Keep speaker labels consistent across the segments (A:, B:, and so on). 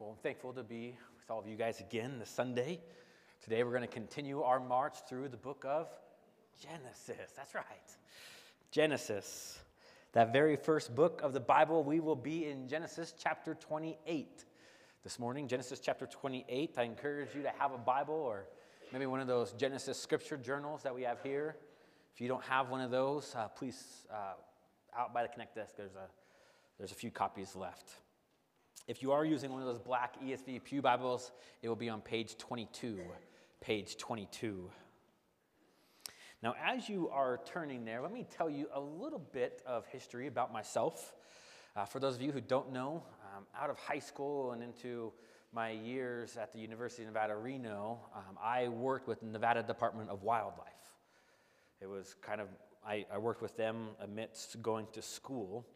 A: Well, I'm thankful to be with all of you guys again this Sunday. Today we're going to continue our march through the book of Genesis. That's right. Genesis. That very first book of the Bible, we will be in Genesis chapter 28 this morning. Genesis chapter 28. I encourage you to have a Bible or maybe one of those Genesis scripture journals that we have here. If you don't have one of those, uh, please, uh, out by the Connect desk, there's a, there's a few copies left. If you are using one of those black ESV Pew Bibles, it will be on page 22. Page 22. Now, as you are turning there, let me tell you a little bit of history about myself. Uh, for those of you who don't know, um, out of high school and into my years at the University of Nevada, Reno, um, I worked with the Nevada Department of Wildlife. It was kind of, I, I worked with them amidst going to school.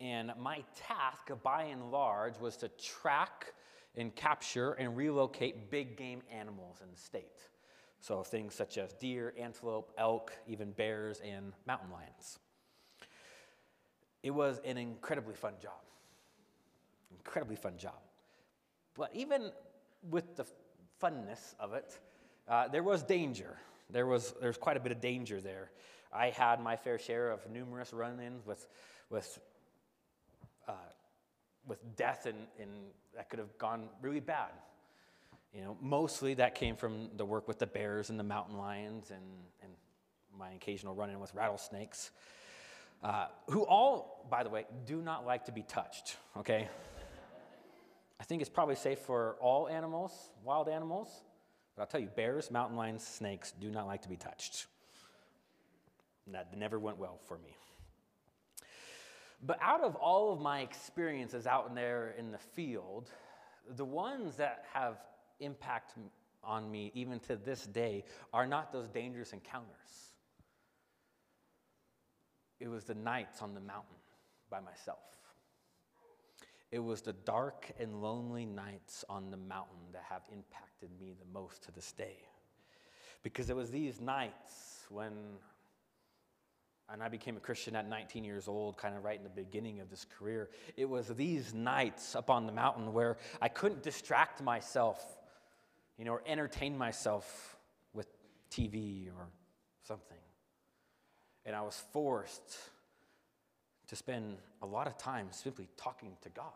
A: And my task, by and large, was to track and capture and relocate big game animals in the state. So things such as deer, antelope, elk, even bears, and mountain lions. It was an incredibly fun job. Incredibly fun job. But even with the funness of it, uh, there was danger. There was there's quite a bit of danger there. I had my fair share of numerous run-ins with, with uh, with death and, and that could have gone really bad. You know, mostly that came from the work with the bears and the mountain lions and, and my occasional run in with rattlesnakes, uh, who all, by the way, do not like to be touched, okay? I think it's probably safe for all animals, wild animals, but I'll tell you, bears, mountain lions, snakes do not like to be touched. That never went well for me. But out of all of my experiences out in there in the field, the ones that have impact on me even to this day are not those dangerous encounters. It was the nights on the mountain by myself. It was the dark and lonely nights on the mountain that have impacted me the most to this day. Because it was these nights when and I became a Christian at 19 years old, kind of right in the beginning of this career. It was these nights up on the mountain where I couldn't distract myself, you know, or entertain myself with TV or something. And I was forced to spend a lot of time simply talking to God.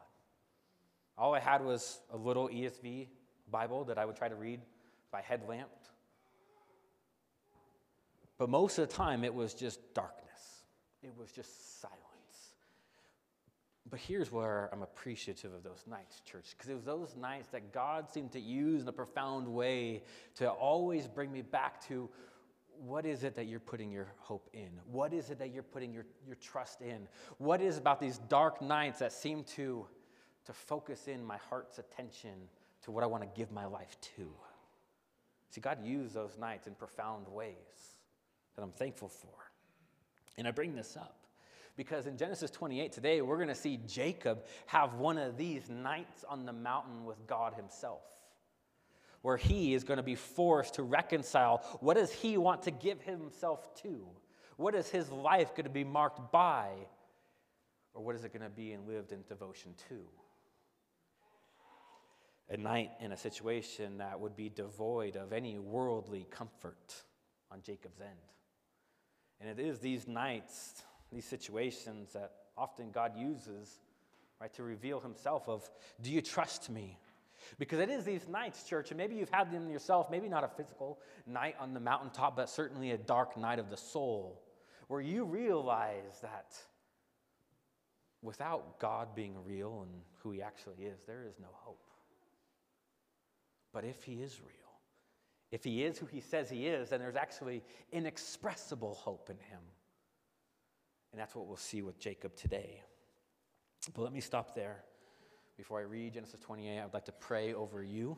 A: All I had was a little ESV Bible that I would try to read by headlamp but most of the time, it was just darkness, it was just silence. But here's where I'm appreciative of those nights, church, because it was those nights that God seemed to use in a profound way to always bring me back to what is it that you're putting your hope in? What is it that you're putting your, your trust in? What is about these dark nights that seem to, to focus in my heart's attention to what I want to give my life to? See, God used those nights in profound ways that I'm thankful for. And I bring this up because in Genesis 28 today, we're going to see Jacob have one of these nights on the mountain with God himself, where he is going to be forced to reconcile what does he want to give himself to? What is his life going to be marked by? Or what is it going to be and lived in devotion to? A night in a situation that would be devoid of any worldly comfort on Jacob's end. And it is these nights, these situations that often God uses, right, to reveal himself of, do you trust me? Because it is these nights, church, and maybe you've had them yourself, maybe not a physical night on the mountaintop, but certainly a dark night of the soul, where you realize that without God being real and who he actually is, there is no hope. But if he is real, if he is who he says he is, then there's actually inexpressible hope in him. And that's what we'll see with Jacob today. But let me stop there. Before I read Genesis 28, I would like to pray over you.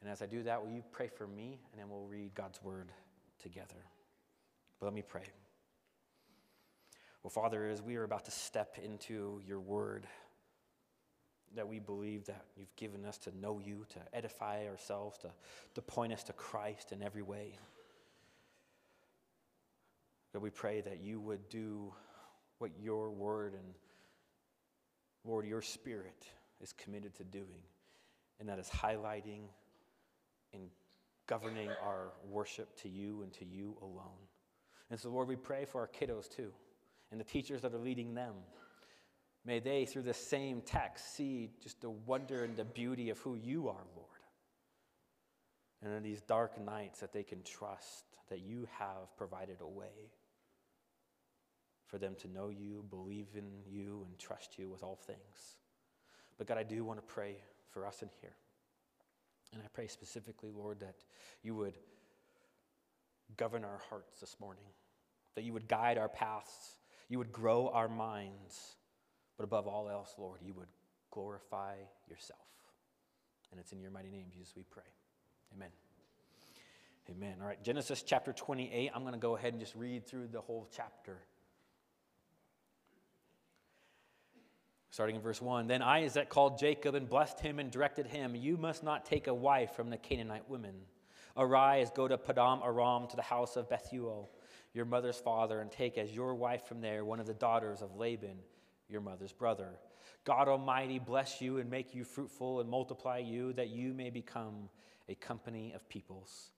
A: And as I do that, will you pray for me? And then we'll read God's word together. But let me pray. Well, Father, as we are about to step into your word, that we believe that you've given us to know you, to edify ourselves, to, to point us to Christ in every way. God, we pray that you would do what your word and, Lord, your spirit is committed to doing, and that is highlighting and governing our worship to you and to you alone. And so, Lord, we pray for our kiddos too, and the teachers that are leading them. May they, through the same text, see just the wonder and the beauty of who you are, Lord. And in these dark nights, that they can trust that you have provided a way for them to know you, believe in you, and trust you with all things. But God, I do want to pray for us in here. And I pray specifically, Lord, that you would govern our hearts this morning, that you would guide our paths, you would grow our minds, but above all else, Lord, you would glorify yourself. And it's in your mighty name, Jesus, we pray. Amen. Amen. All right, Genesis chapter 28. I'm going to go ahead and just read through the whole chapter. Starting in verse 1 Then Isaac called Jacob and blessed him and directed him, You must not take a wife from the Canaanite women. Arise, go to Paddan Aram to the house of Bethuel, your mother's father, and take as your wife from there one of the daughters of Laban, your mother's brother. God Almighty bless you and make you fruitful and multiply you, that you may become a company of peoples.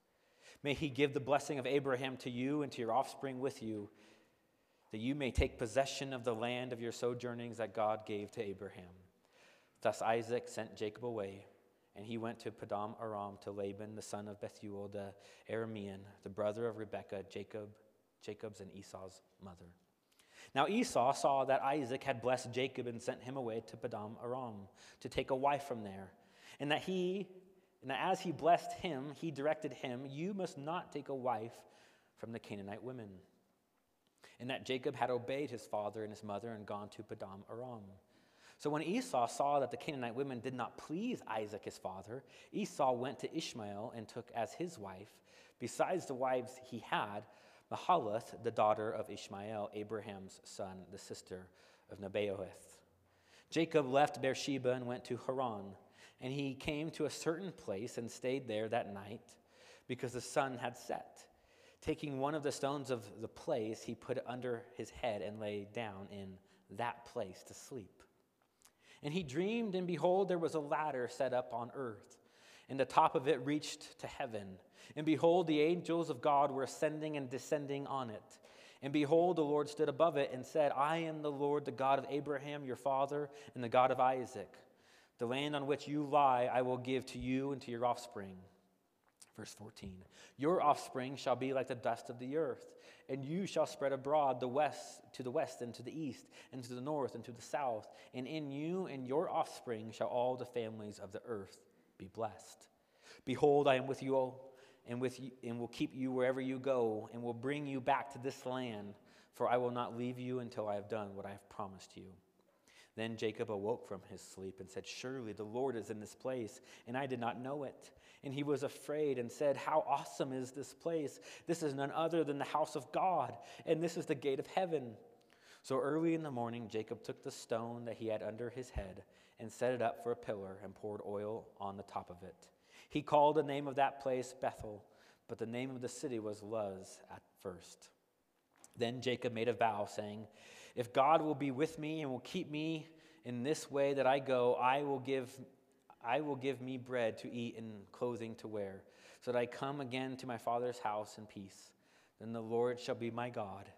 A: May he give the blessing of Abraham to you and to your offspring with you that you may take possession of the land of your sojournings that God gave to Abraham. Thus Isaac sent Jacob away, and he went to Paddan Aram to Laban, the son of Bethuel, the Aramean, the brother of Rebekah, Jacob, Jacob's and Esau's mother. Now Esau saw that Isaac had blessed Jacob and sent him away to Paddan Aram to take a wife from there, and that he and that as he blessed him, he directed him, You must not take a wife from the Canaanite women and that Jacob had obeyed his father and his mother and gone to Paddan Aram. So when Esau saw that the Canaanite women did not please Isaac his father, Esau went to Ishmael and took as his wife, besides the wives he had, Mahalath, the daughter of Ishmael, Abraham's son, the sister of Nebaioth. Jacob left Beersheba and went to Haran, and he came to a certain place and stayed there that night because the sun had set. Taking one of the stones of the place, he put it under his head and lay down in that place to sleep. And he dreamed, and behold, there was a ladder set up on earth, and the top of it reached to heaven. And behold, the angels of God were ascending and descending on it. And behold, the Lord stood above it and said, I am the Lord, the God of Abraham, your father, and the God of Isaac. The land on which you lie, I will give to you and to your offspring. Verse 14 Your offspring shall be like the dust of the earth, and you shall spread abroad the west to the west and to the east, and to the north and to the south. And in you and your offspring shall all the families of the earth be blessed. Behold, I am with you all, and with you, and will keep you wherever you go, and will bring you back to this land, for I will not leave you until I have done what I have promised you. Then Jacob awoke from his sleep and said, Surely the Lord is in this place, and I did not know it. And he was afraid and said, How awesome is this place! This is none other than the house of God, and this is the gate of heaven. So early in the morning, Jacob took the stone that he had under his head and set it up for a pillar and poured oil on the top of it. He called the name of that place Bethel, but the name of the city was Luz at first. Then Jacob made a vow, saying, If God will be with me and will keep me in this way that I go, I will give I will give me bread to eat and clothing to wear, so that I come again to my father's house in peace. Then the Lord shall be my God,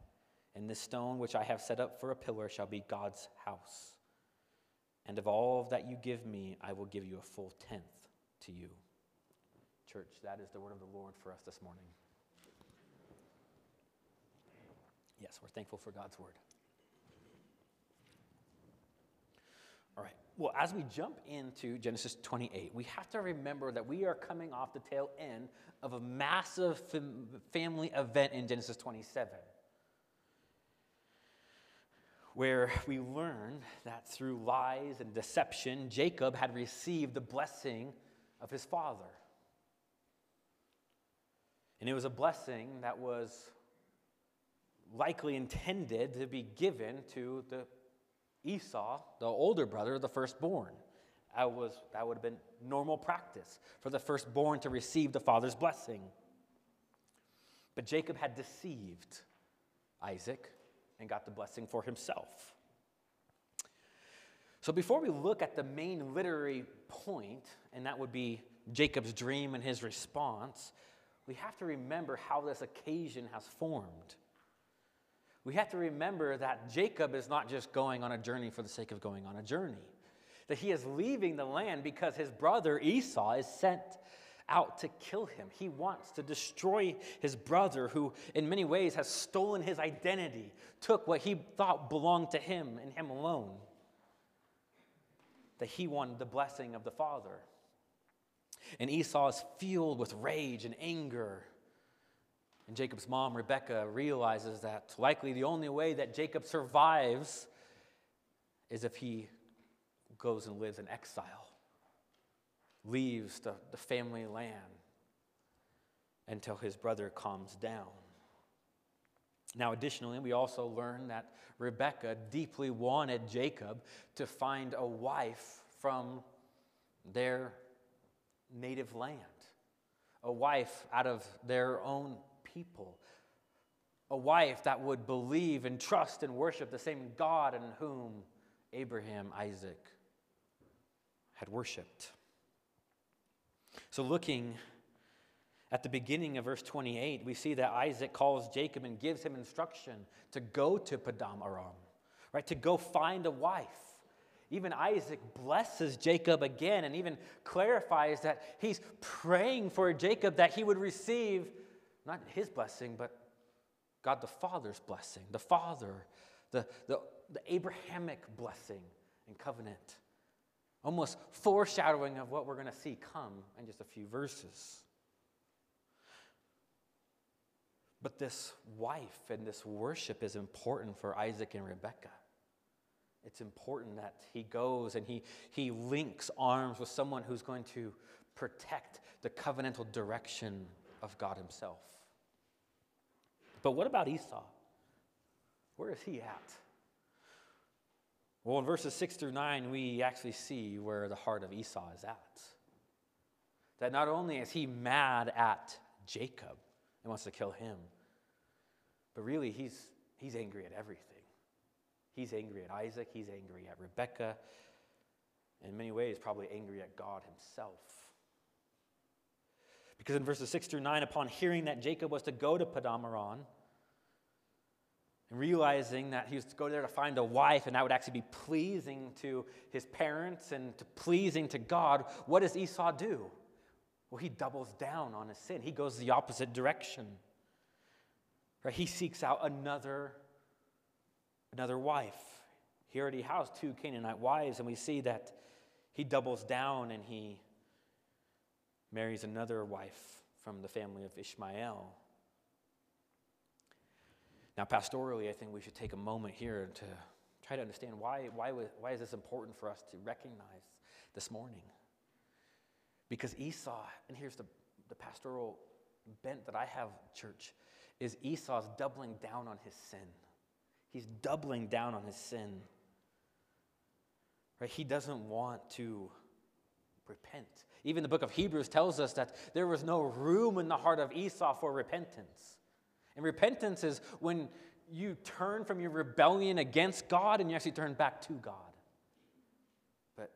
A: and this stone which I have set up for a pillar shall be God's house. And of all that you give me, I will give you a full tenth to you. Church, that is the word of the Lord for us this morning. Yes, we're thankful for God's word. All right. Well, as we jump into Genesis 28, we have to remember that we are coming off the tail end of a massive fam- family event in Genesis 27, where we learn that through lies and deception, Jacob had received the blessing of his father. And it was a blessing that was likely intended to be given to the Esau, the older brother, the firstborn. That, was, that would have been normal practice for the firstborn to receive the father's blessing. But Jacob had deceived Isaac and got the blessing for himself. So before we look at the main literary point, and that would be Jacob's dream and his response, we have to remember how this occasion has formed. We have to remember that Jacob is not just going on a journey for the sake of going on a journey, that he is leaving the land because his brother Esau is sent out to kill him. He wants to destroy his brother, who in many ways has stolen his identity, took what he thought belonged to him and him alone. That he wanted the blessing of the father. And Esau is fueled with rage and anger. And Jacob's mom, Rebekah, realizes that likely the only way that Jacob survives is if he goes and lives in exile leaves the, the family land until his brother calms down. Now, additionally, we also learn that Rebekah deeply wanted Jacob to find a wife from their native land, a wife out of their own people, a wife that would believe and trust and worship the same God in whom Abraham, Isaac had worshiped. So, looking at the beginning of verse 28, we see that Isaac calls Jacob and gives him instruction to go to Paddan Aram, right? To go find a wife. Even Isaac blesses Jacob again and even clarifies that he's praying for Jacob that he would receive not his blessing, but God the Father's blessing, the Father, the, the, the Abrahamic blessing and covenant almost foreshadowing of what we're going to see come in just a few verses. But this wife and this worship is important for Isaac and Rebekah. It's important that he goes and he, he links arms with someone who's going to protect the covenantal direction of God Himself. But what about Esau? Where is he at? Well, in verses 6 through 9, we actually see where the heart of Esau is at. That not only is he mad at Jacob and wants to kill him, but really he's, he's angry at everything. He's angry at Isaac, he's angry at Rebekah, in many ways, probably angry at God himself. Because in verses 6 through 9, upon hearing that Jacob was to go to Paddan Aram, and realizing that he was to go there to find a wife and that would actually be pleasing to his parents and to pleasing to God, what does Esau do? Well, he doubles down on his sin. He goes the opposite direction. Right? He seeks out another, another wife. He already has two Canaanite wives, and we see that he doubles down and he marries another wife from the family of Ishmael. Now, pastorally, I think we should take a moment here to try to understand why, why, why is this important for us to recognize this morning? Because Esau, and here's the, the pastoral bent that I have, church, is Esau's doubling down on his sin. He's doubling down on his sin. Right? He doesn't want to repent. Even the book of Hebrews tells us that there was no room in the heart of Esau for repentance. And repentance is when you turn from your rebellion against God and you actually turn back to God. But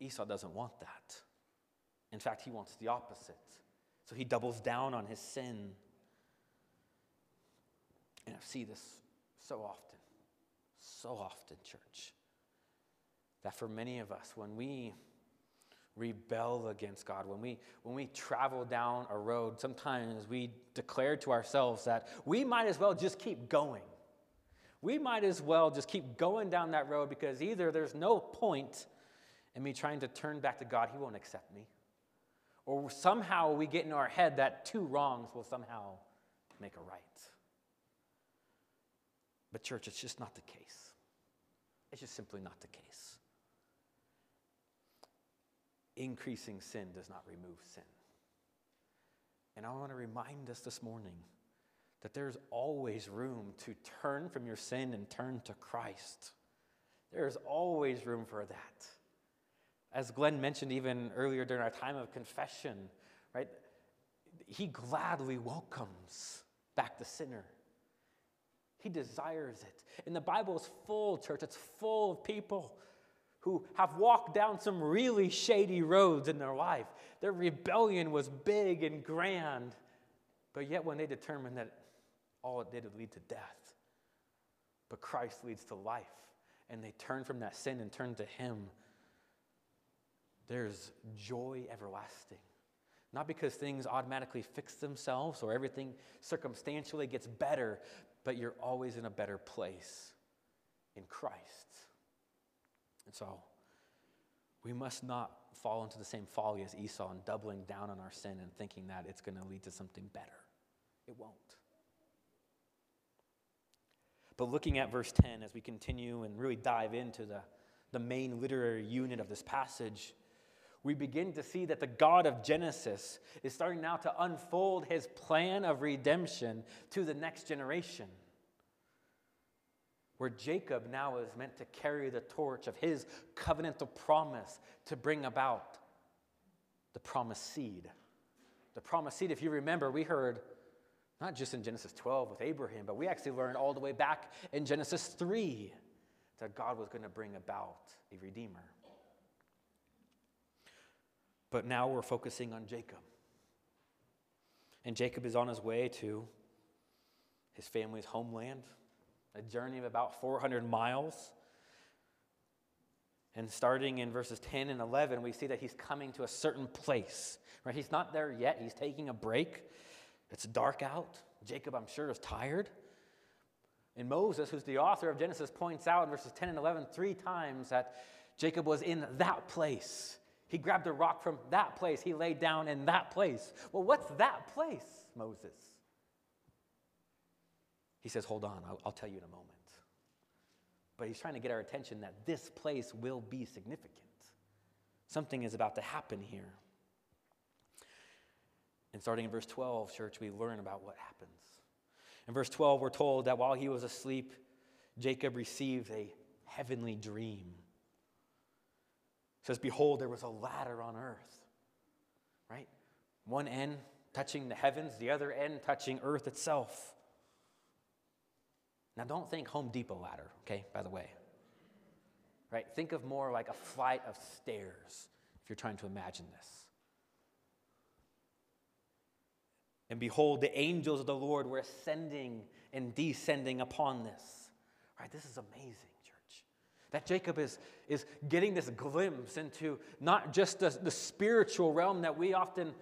A: Esau doesn't want that. In fact, he wants the opposite. So he doubles down on his sin. And I see this so often, so often, church, that for many of us, when we rebel against God, when we, when we travel down a road, sometimes we declare to ourselves that we might as well just keep going. We might as well just keep going down that road because either there's no point in me trying to turn back to God, He won't accept me. Or somehow we get in our head that two wrongs will somehow make a right. But, church, it's just not the case. It's just simply not the case increasing sin does not remove sin. And I want to remind us this morning that there's always room to turn from your sin and turn to Christ. There's always room for that. As Glenn mentioned even earlier during our time of confession, right? He gladly welcomes back the sinner. He desires it. And the Bible is full, church, it's full of people who have walked down some really shady roads in their life. Their rebellion was big and grand, but yet when they determined that all it did would lead to death, but Christ leads to life, and they turn from that sin and turn to Him, there's joy everlasting. Not because things automatically fix themselves or everything circumstantially gets better, but you're always in a better place in Christ. And so, we must not fall into the same folly as Esau and doubling down on our sin and thinking that it's going to lead to something better. It won't. But looking at verse 10 as we continue and really dive into the, the main literary unit of this passage, we begin to see that the God of Genesis is starting now to unfold his plan of redemption to the next generation. Where Jacob now is meant to carry the torch of his covenantal promise to bring about the promised seed. The promised seed, if you remember, we heard not just in Genesis 12 with Abraham, but we actually learned all the way back in Genesis 3 that God was going to bring about a redeemer. But now we're focusing on Jacob. And Jacob is on his way to his family's homeland, a journey of about 400 miles. And starting in verses 10 and 11, we see that he's coming to a certain place. Right? He's not there yet. He's taking a break. It's dark out. Jacob, I'm sure, is tired. And Moses, who's the author of Genesis, points out in verses 10 and 11 three times that Jacob was in that place. He grabbed a rock from that place. He laid down in that place. Well, what's that place, Moses? He says, Hold on, I'll, I'll tell you in a moment. But he's trying to get our attention that this place will be significant. Something is about to happen here. And starting in verse 12, church, we learn about what happens. In verse 12, we're told that while he was asleep, Jacob received a heavenly dream. Says, Behold, there was a ladder on earth, right? One end touching the heavens, the other end touching earth itself. Now, don't think Home Depot ladder, okay, by the way. Right? Think of more like a flight of stairs if you're trying to imagine this. And behold, the angels of the Lord were ascending and descending upon this. Right? This is amazing. That Jacob is, is getting this glimpse into not just the, the spiritual realm that we often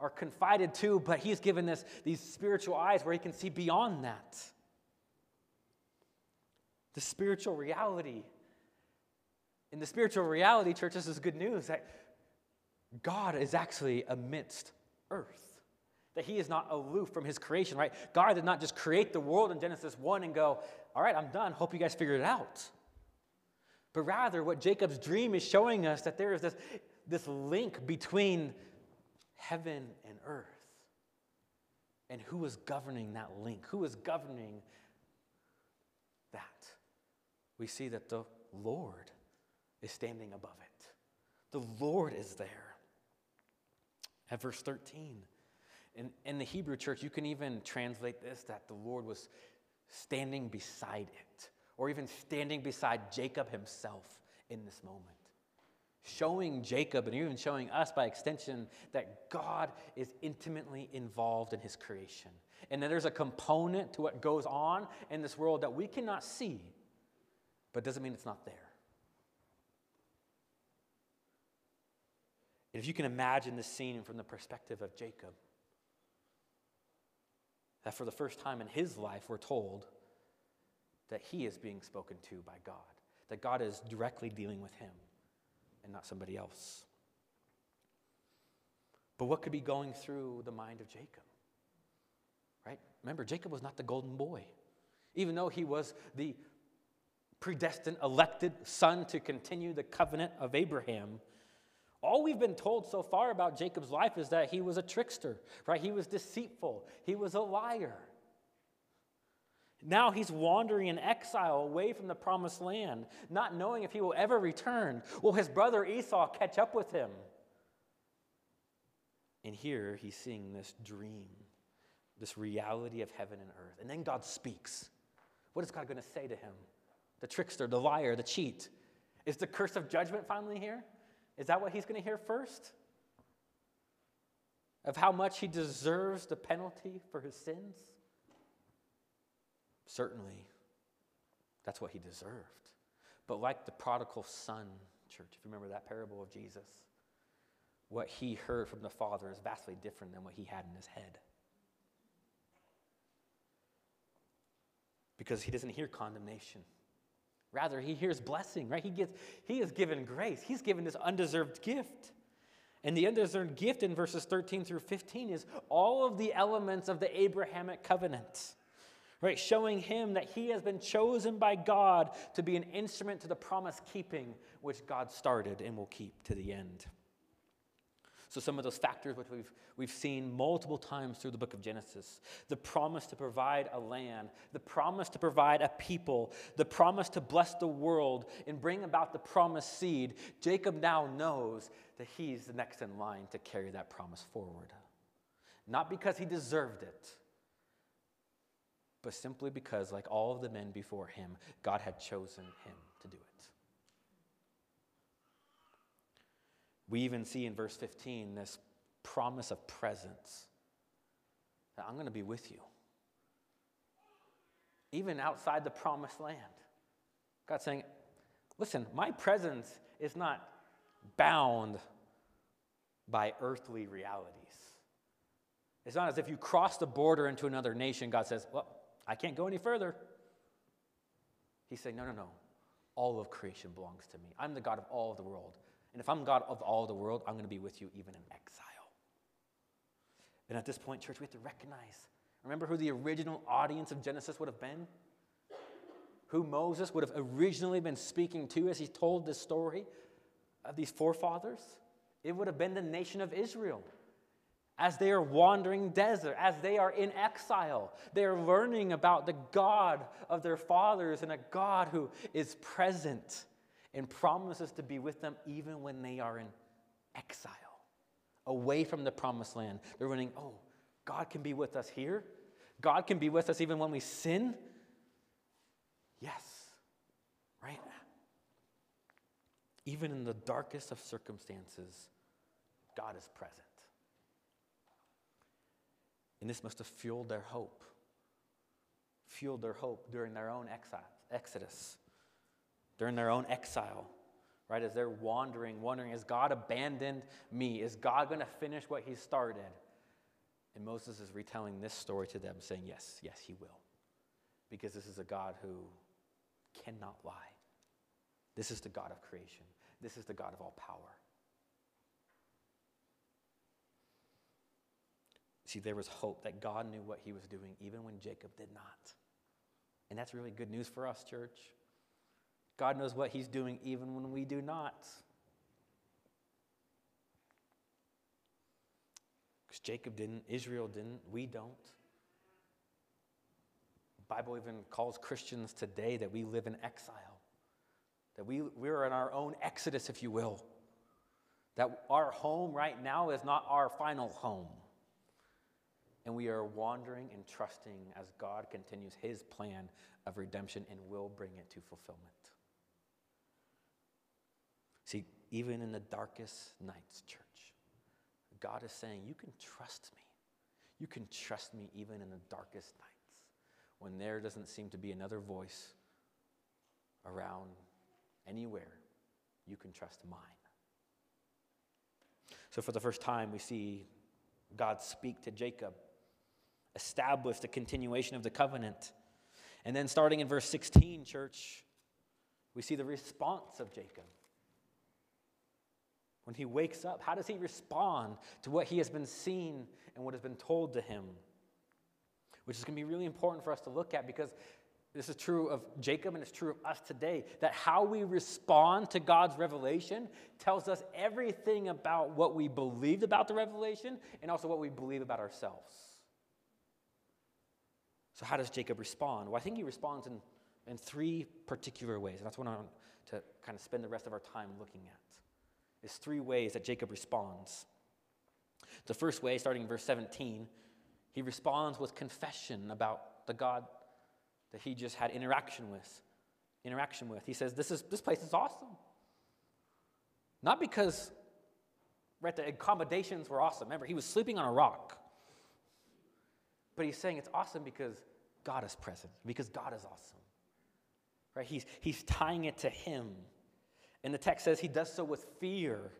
A: are confided to, but he's given this, these spiritual eyes where he can see beyond that. The spiritual reality. In the spiritual reality, church, this is good news that God is actually amidst earth that he is not aloof from his creation, right? God did not just create the world in Genesis 1 and go, all right, I'm done. Hope you guys figured it out. But rather, what Jacob's dream is showing us that there is this, this link between heaven and earth. And who is governing that link? Who is governing that? We see that the Lord is standing above it. The Lord is there. At verse 13, in, in the Hebrew church, you can even translate this that the Lord was standing beside it, or even standing beside Jacob himself in this moment. Showing Jacob and even showing us by extension that God is intimately involved in his creation. And that there's a component to what goes on in this world that we cannot see, but doesn't mean it's not there. If you can imagine this scene from the perspective of Jacob, that for the first time in his life, we're told that he is being spoken to by God, that God is directly dealing with him and not somebody else. But what could be going through the mind of Jacob? Right? Remember, Jacob was not the golden boy. Even though he was the predestined, elected son to continue the covenant of Abraham, all we've been told so far about Jacob's life is that he was a trickster, right? He was deceitful, he was a liar. Now he's wandering in exile away from the promised land, not knowing if he will ever return. Will his brother Esau catch up with him? And here he's seeing this dream, this reality of heaven and earth. And then God speaks. What is God going to say to him? The trickster, the liar, the cheat. Is the curse of judgment finally here? Is that what he's going to hear first? Of how much he deserves the penalty for his sins? Certainly, that's what he deserved. But like the prodigal son, church, if you remember that parable of Jesus, what he heard from the Father is vastly different than what he had in his head. Because he doesn't hear condemnation. Rather, he hears blessing, right? He, gets, he is given grace. He's given this undeserved gift. And the undeserved gift in verses 13 through 15 is all of the elements of the Abrahamic covenant, right? Showing him that he has been chosen by God to be an instrument to the promise keeping which God started and will keep to the end. So, some of those factors which we've, we've seen multiple times through the book of Genesis the promise to provide a land, the promise to provide a people, the promise to bless the world and bring about the promised seed. Jacob now knows that he's the next in line to carry that promise forward. Not because he deserved it, but simply because, like all of the men before him, God had chosen him to do it. We even see in verse 15 this promise of presence that I'm going to be with you. Even outside the promised land. God saying, listen, my presence is not bound by earthly realities. It's not as if you cross the border into another nation, God says, well, I can't go any further. He's saying, no, no, no. All of creation belongs to me. I'm the God of all of the world. And if I'm God of all of the world, I'm going to be with you even in exile. And at this point, church, we have to recognize remember who the original audience of Genesis would have been? Who Moses would have originally been speaking to as he told this story of these forefathers? It would have been the nation of Israel as they are wandering desert, as they are in exile. They are learning about the God of their fathers and a God who is present and promises to be with them even when they are in exile, away from the promised land. They're running, oh, God can be with us here. God can be with us even when we sin. Yes, right? Even in the darkest of circumstances, God is present. And this must have fueled their hope, fueled their hope during their own exile, exodus during their own exile, right? As they're wandering, wondering, has God abandoned me? Is God going to finish what he started? And Moses is retelling this story to them, saying, Yes, yes, he will. Because this is a God who cannot lie. This is the God of creation, this is the God of all power. See, there was hope that God knew what he was doing even when Jacob did not. And that's really good news for us, church. God knows what He's doing even when we do not. Because Jacob didn't, Israel didn't, we don't. The Bible even calls Christians today that we live in exile, that we, we're in our own exodus, if you will. That our home right now is not our final home. And we are wandering and trusting as God continues his plan of redemption and will bring it to fulfillment. See, even in the darkest nights, church, God is saying, You can trust me. You can trust me even in the darkest nights when there doesn't seem to be another voice around anywhere. You can trust mine. So, for the first time, we see God speak to Jacob, establish the continuation of the covenant. And then, starting in verse 16, church, we see the response of Jacob. When he wakes up, how does he respond to what he has been seen and what has been told to him? Which is going to be really important for us to look at because this is true of Jacob and it's true of us today. That how we respond to God's revelation tells us everything about what we believed about the revelation and also what we believe about ourselves. So, how does Jacob respond? Well, I think he responds in, in three particular ways. And that's what I want to kind of spend the rest of our time looking at is three ways that Jacob responds. The first way, starting in verse 17, he responds with confession about the God that he just had interaction with. Interaction with. He says, This, is, this place is awesome. Not because right, the accommodations were awesome. Remember, he was sleeping on a rock. But he's saying it's awesome because God is present, because God is awesome. Right? He's, he's tying it to him. And the text says he does so with fear.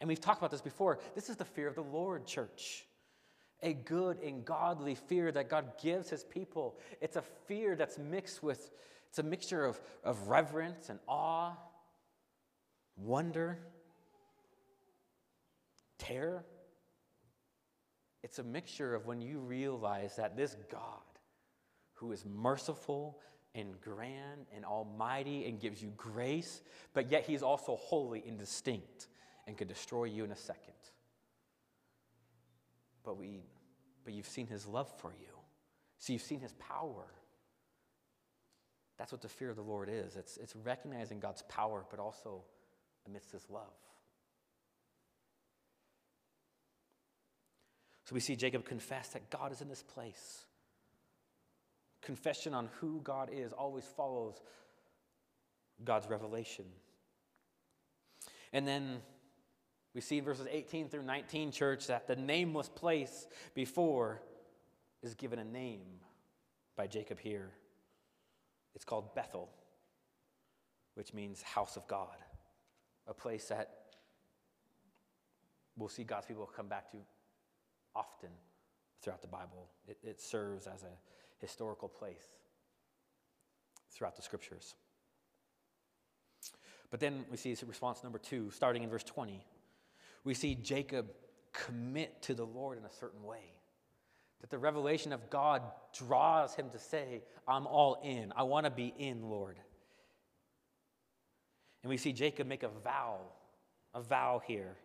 A: And we've talked about this before. This is the fear of the Lord, church. A good and godly fear that God gives his people. It's a fear that's mixed with, it's a mixture of, of reverence and awe, wonder, terror. It's a mixture of when you realize that this God, who is merciful and grand and almighty and gives you grace, but yet he's also holy and distinct and could destroy you in a second. But, we, but you've seen his love for you. So you've seen his power. That's what the fear of the Lord is. It's, it's recognizing God's power, but also amidst his love. So we see Jacob confess that God is in this place. Confession on who God is always follows God's revelation. And then we see in verses 18 through 19, church, that the nameless place before is given a name by Jacob here. It's called Bethel, which means house of God, a place that we'll see God's people come back to often throughout the Bible. It, it serves as a historical place throughout the scriptures. But then we see response number two, starting in verse 20. We see Jacob commit to the Lord in a certain way. That the revelation of God draws him to say, I'm all in. I want to be in, Lord. And we see Jacob make a vow, a vow here.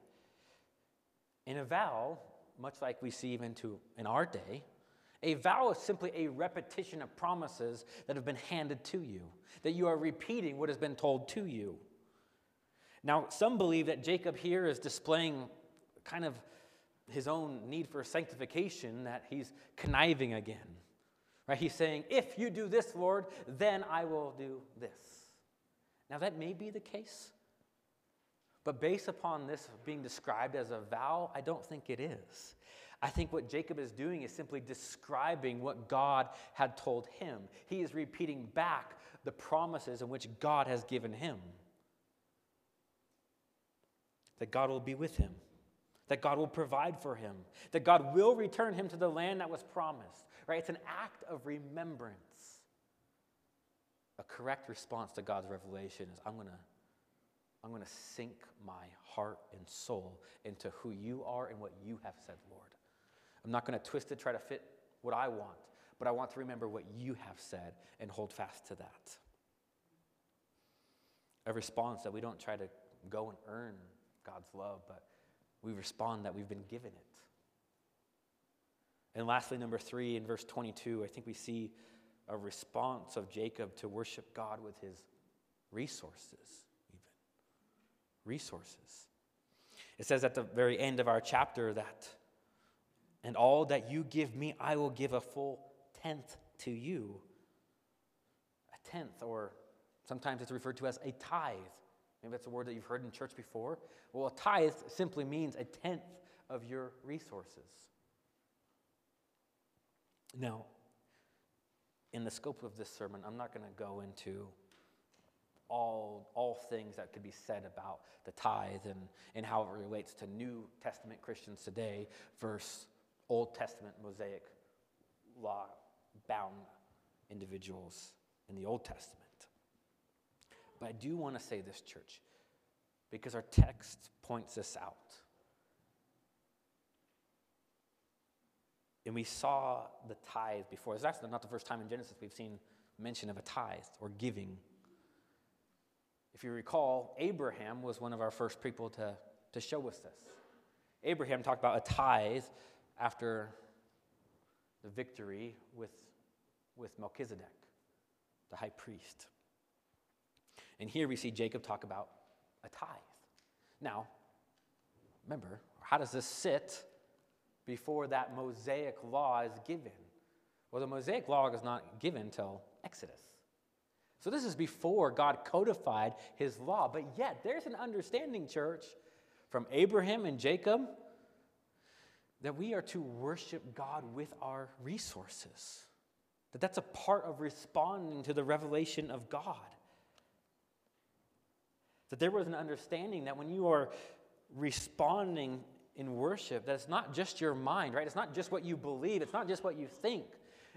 A: In a vow, much like we see even to in our day, a vow is simply a repetition of promises that have been handed to you, that you are repeating what has been told to you. Now, some believe that Jacob here is displaying kind of his own need for sanctification, that he's conniving again. Right? He's saying, If you do this, Lord, then I will do this. Now, that may be the case, but based upon this being described as a vow, I don't think it is. I think what Jacob is doing is simply describing what God had told him. He is repeating back the promises in which God has given him that God will be with him, that God will provide for him, that God will return him to the land that was promised. Right? It's an act of remembrance. A correct response to God's revelation is I'm going to I'm going to sink my heart and soul into who you are and what you have said, Lord. I'm not going to twist it, try to fit what I want, but I want to remember what you have said and hold fast to that. A response that we don't try to go and earn God's love, but we respond that we've been given it. And lastly, number three, in verse 22, I think we see a response of Jacob to worship God with his resources resources. It says at the very end of our chapter that, and all that you give me, I will give a full tenth to you. A tenth, or sometimes it's referred to as a tithe. Maybe that's a word that you've heard in church before. Well, a tithe simply means a tenth of your resources. Now, in the scope of this sermon, I'm not going to go into all, all things that could be said about the tithe and, and how it relates to New Testament Christians today versus Old Testament Mosaic law bound individuals in the Old Testament. But I do want to say this, church, because our text points this out. And we saw the tithe before. It's actually not the first time in Genesis we've seen mention of a tithe or giving if you recall, Abraham was one of our first people to, to show us this. Abraham talked about a tithe after the victory with, with Melchizedek, the high priest. And here we see Jacob talk about a tithe. Now, remember, how does this sit before that Mosaic law is given? Well, the Mosaic law is not given until Exodus. So this is before God codified his law. But yet, there's an understanding, church, from Abraham and Jacob that we are to worship God with our resources. That that's a part of responding to the revelation of God. That there was an understanding that when you are responding in worship, that it's not just your mind, right? It's not just what you believe, it's not just what you think.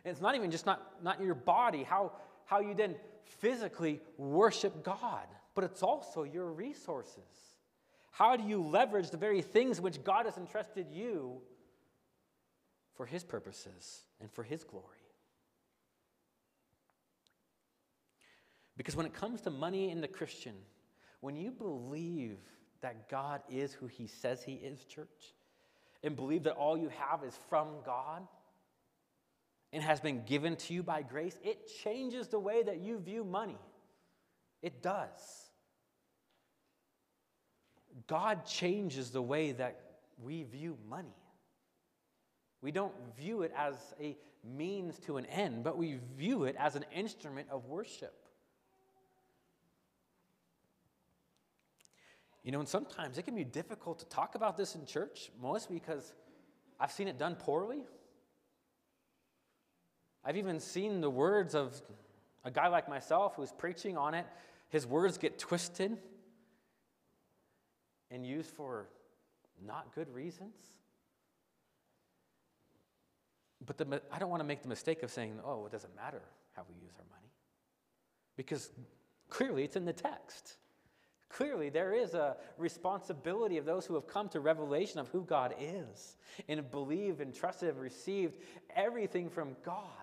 A: And it's not even just not, not your body, how, how you then physically worship God, but it's also your resources. How do you leverage the very things which God has entrusted you for His purposes and for His glory? Because when it comes to money in the Christian, when you believe that God is who He says He is, church, and believe that all you have is from God and has been given to you by grace, it changes the way that you view money. It does. God changes the way that we view money. We don't view it as a means to an end, but we view it as an instrument of worship. You know, and sometimes it can be difficult to talk about this in church, mostly because I've seen it done poorly. I've even seen the words of a guy like myself who's preaching on it, his words get twisted and used for not good reasons. But the, I don't want to make the mistake of saying, oh, it doesn't matter how we use our money. Because clearly it's in the text. Clearly, there is a responsibility of those who have come to revelation of who God is and believed and trusted and received everything from God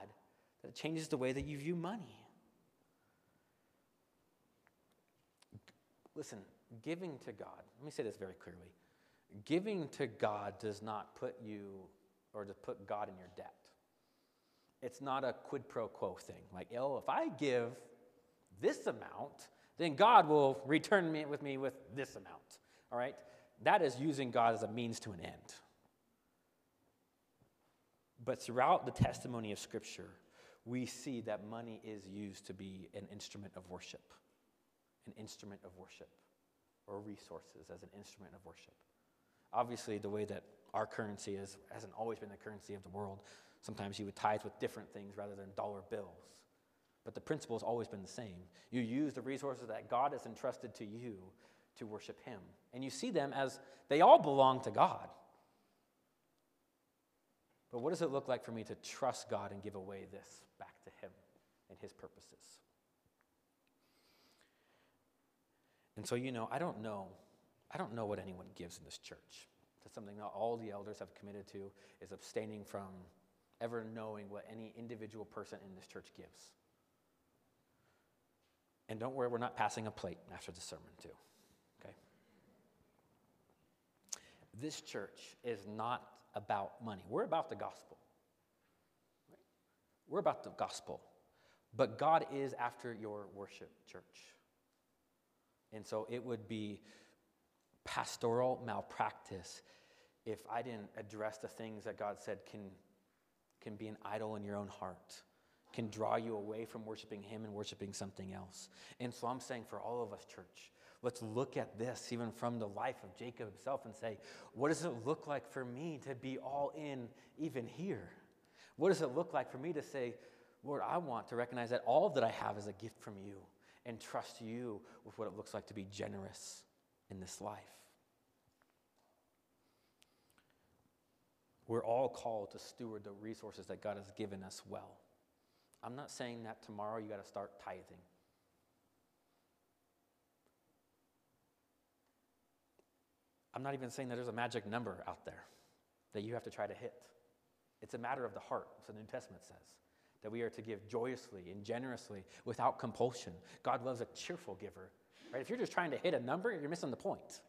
A: that changes the way that you view money. Listen, giving to God, let me say this very clearly. Giving to God does not put you or to put God in your debt. It's not a quid pro quo thing. Like, oh, if I give this amount, then God will return me with me with this amount. All right? That is using God as a means to an end. But throughout the testimony of Scripture, we see that money is used to be an instrument of worship, an instrument of worship, or resources as an instrument of worship. Obviously, the way that our currency is hasn't always been the currency of the world. Sometimes you would tithe with different things rather than dollar bills. But the principle has always been the same. You use the resources that God has entrusted to you to worship Him. And you see them as they all belong to God. But what does it look like for me to trust God and give away this back to Him and His purposes? And so, you know, I don't know. I don't know what anyone gives in this church. That's something that all the elders have committed to is abstaining from ever knowing what any individual person in this church gives. And don't worry, we're not passing a plate after the sermon, too. Okay? This church is not about money. We're about the gospel. We're about the gospel. But God is after your worship, church. And so it would be pastoral malpractice if I didn't address the things that God said can, can be an idol in your own heart can draw you away from worshiping Him and worshiping something else. And so I'm saying for all of us, church, let's look at this even from the life of Jacob himself and say, what does it look like for me to be all in even here? What does it look like for me to say, Lord, I want to recognize that all that I have is a gift from you and trust you with what it looks like to be generous in this life? We're all called to steward the resources that God has given us well. I'm not saying that tomorrow you got to start tithing. I'm not even saying that there's a magic number out there that you have to try to hit. It's a matter of the heart, as the New Testament says, that we are to give joyously and generously without compulsion. God loves a cheerful giver. Right? If you're just trying to hit a number, you're missing the point.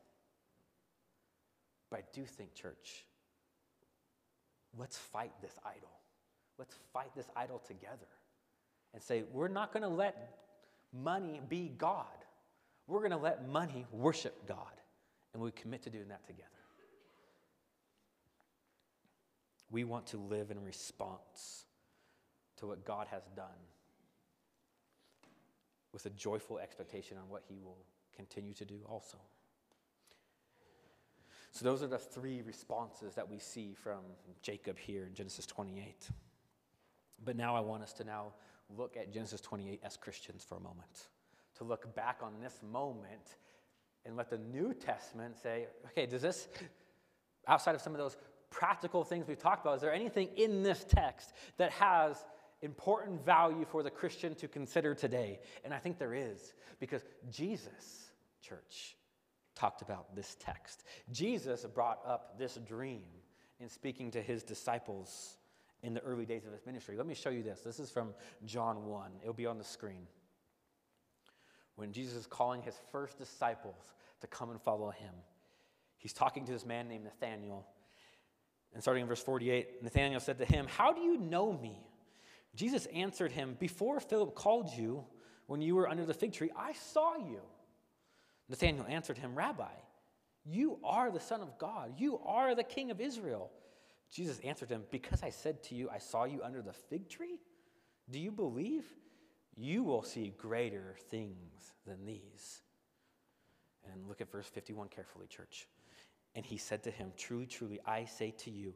A: But I do think, church, let's fight this idol. Let's fight this idol together and say, we're not going to let money be God. We're going to let money worship God. And we commit to doing that together. We want to live in response to what God has done. with a joyful expectation on what he will continue to do also. So, those are the three responses that we see from Jacob here in Genesis 28. But now I want us to now look at Genesis 28 as Christians for a moment, to look back on this moment and let the New Testament say, okay, does this, outside of some of those practical things we've talked about, is there anything in this text that has important value for the Christian to consider today? And I think there is, because Jesus, church, talked about this text. Jesus brought up this dream in speaking to his disciples in the early days of his ministry. Let me show you this. This is from John 1. It'll be on the screen. When Jesus is calling his first disciples to come and follow him, he's talking to this man named Nathanael. And starting in verse 48, Nathanael said to him, How do you know me? Jesus answered him, Before Philip called you, when you were under the fig tree, I saw you. Nathanael answered him, Rabbi, you are the Son of God. You are the King of Israel. Jesus answered him, Because I said to you, I saw you under the fig tree? Do you believe? You will see greater things than these. And look at verse 51 carefully, church. And he said to him, Truly, truly, I say to you,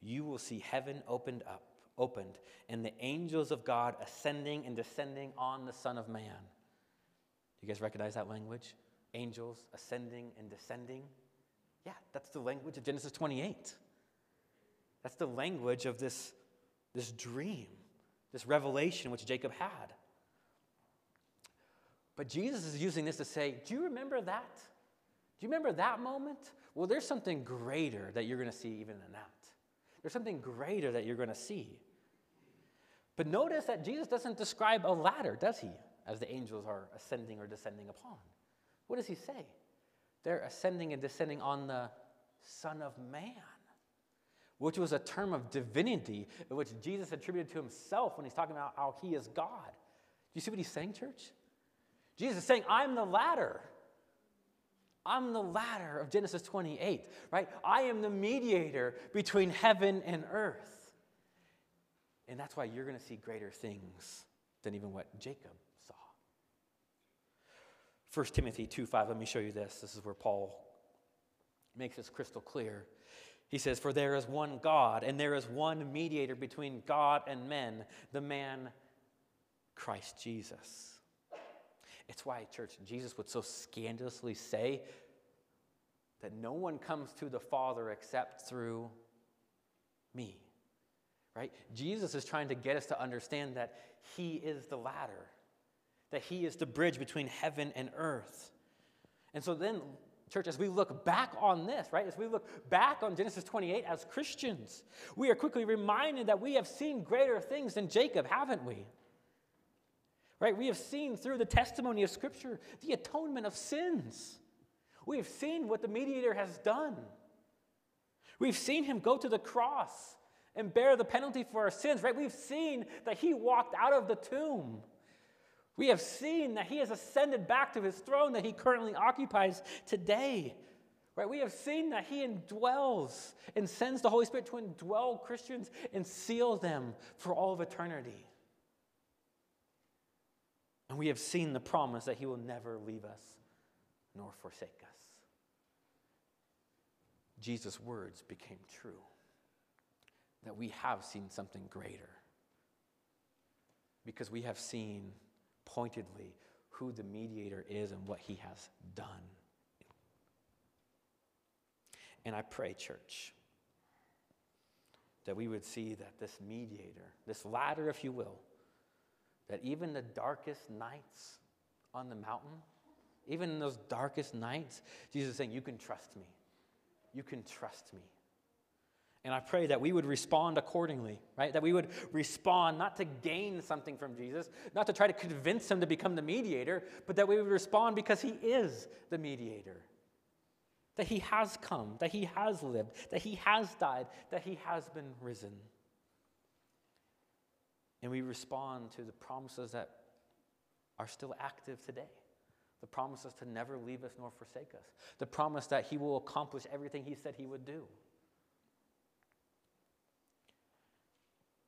A: you will see heaven opened up, opened, and the angels of God ascending and descending on the Son of Man. Do you guys recognize that language? Angels ascending and descending. Yeah, that's the language of Genesis 28. That's the language of this, this dream, this revelation which Jacob had. But Jesus is using this to say, Do you remember that? Do you remember that moment? Well, there's something greater that you're going to see even in that. There's something greater that you're going to see. But notice that Jesus doesn't describe a ladder, does he? As the angels are ascending or descending upon. What does he say? They're ascending and descending on the Son of Man which was a term of divinity, which Jesus attributed to himself when he's talking about how he is God. Do you see what he's saying, church? Jesus is saying, I'm the ladder. I'm the ladder of Genesis 28, right? I am the mediator between heaven and earth. And that's why you're going to see greater things than even what Jacob saw. 1 Timothy 2 5, let me show you this. This is where Paul makes this crystal clear. He says, For there is one God, and there is one mediator between God and men, the man Christ Jesus. It's why, church, Jesus would so scandalously say that no one comes to the Father except through me. Right? Jesus is trying to get us to understand that He is the ladder, that He is the bridge between heaven and earth. And so then Church, as we look back on this, right, as we look back on Genesis 28 as Christians, we are quickly reminded that we have seen greater things than Jacob, haven't we? Right? We have seen through the testimony of Scripture the atonement of sins. We have seen what the mediator has done. We've seen him go to the cross and bear the penalty for our sins, right? We've seen that he walked out of the tomb. We have seen that he has ascended back to his throne that he currently occupies today. Right? We have seen that he indwells and sends the Holy Spirit to indwell Christians and seal them for all of eternity. And we have seen the promise that he will never leave us nor forsake us. Jesus' words became true that we have seen something greater because we have seen pointedly who the mediator is and what he has done. And I pray, church, that we would see that this mediator, this ladder, if you will, that even the darkest nights on the mountain, even in those darkest nights, Jesus is saying, You can trust me. You can trust me. And I pray that we would respond accordingly, right? That we would respond not to gain something from Jesus, not to try to convince him to become the mediator, but that we would respond because he is the mediator. That he has come, that he has lived, that he has died, that he has been risen. And we respond to the promises that are still active today. The promises to never leave us nor forsake us. The promise that he will accomplish everything he said he would do.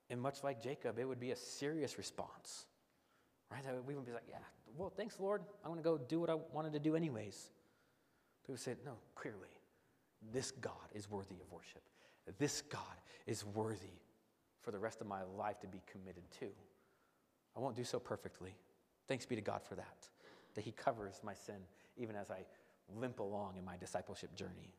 A: And much like Jacob, it would be a serious response, Right? We would be like, yeah, well, thanks, Lord. I'm going to go do what I wanted to do anyways. But we said, no, clearly, this God is worthy of worship. This God is worthy for the rest of my life to be committed to. I won't do so perfectly. Thanks be to God for that, that He covers my sin even as I limp along in my discipleship journey.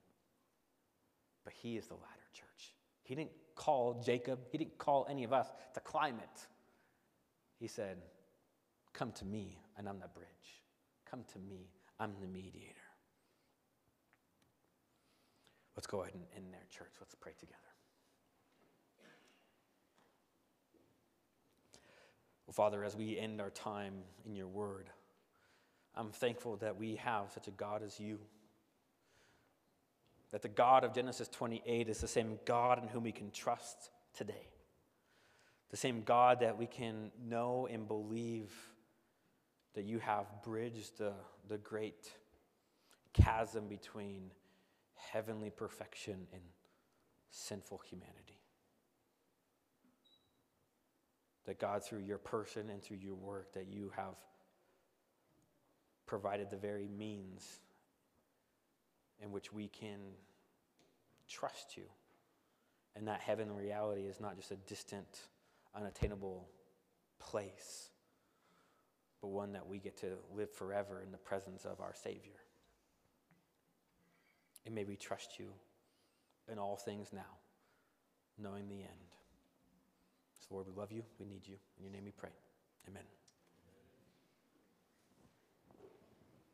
A: But He is the ladder, church. He didn't call Jacob, He didn't call any of us to climb it. He said, Come to me, and I'm the bridge. Come to me, I'm the mediator. Let's go ahead and end there, church. Let's pray together. Father, as we end our time in your word, I'm thankful that we have such a God as you. That the God of Genesis 28 is the same God in whom we can trust today. The same God that we can know and believe that you have bridged the, the great chasm between heavenly perfection and sinful humanity. That God, through your person and through your work, that you have provided the very means in which we can trust you. And that heaven reality is not just a distant, unattainable place, but one that we get to live forever in the presence of our Savior. And may we trust you in all things now, knowing the end. Lord, we love you. We need you. In your name we pray. Amen.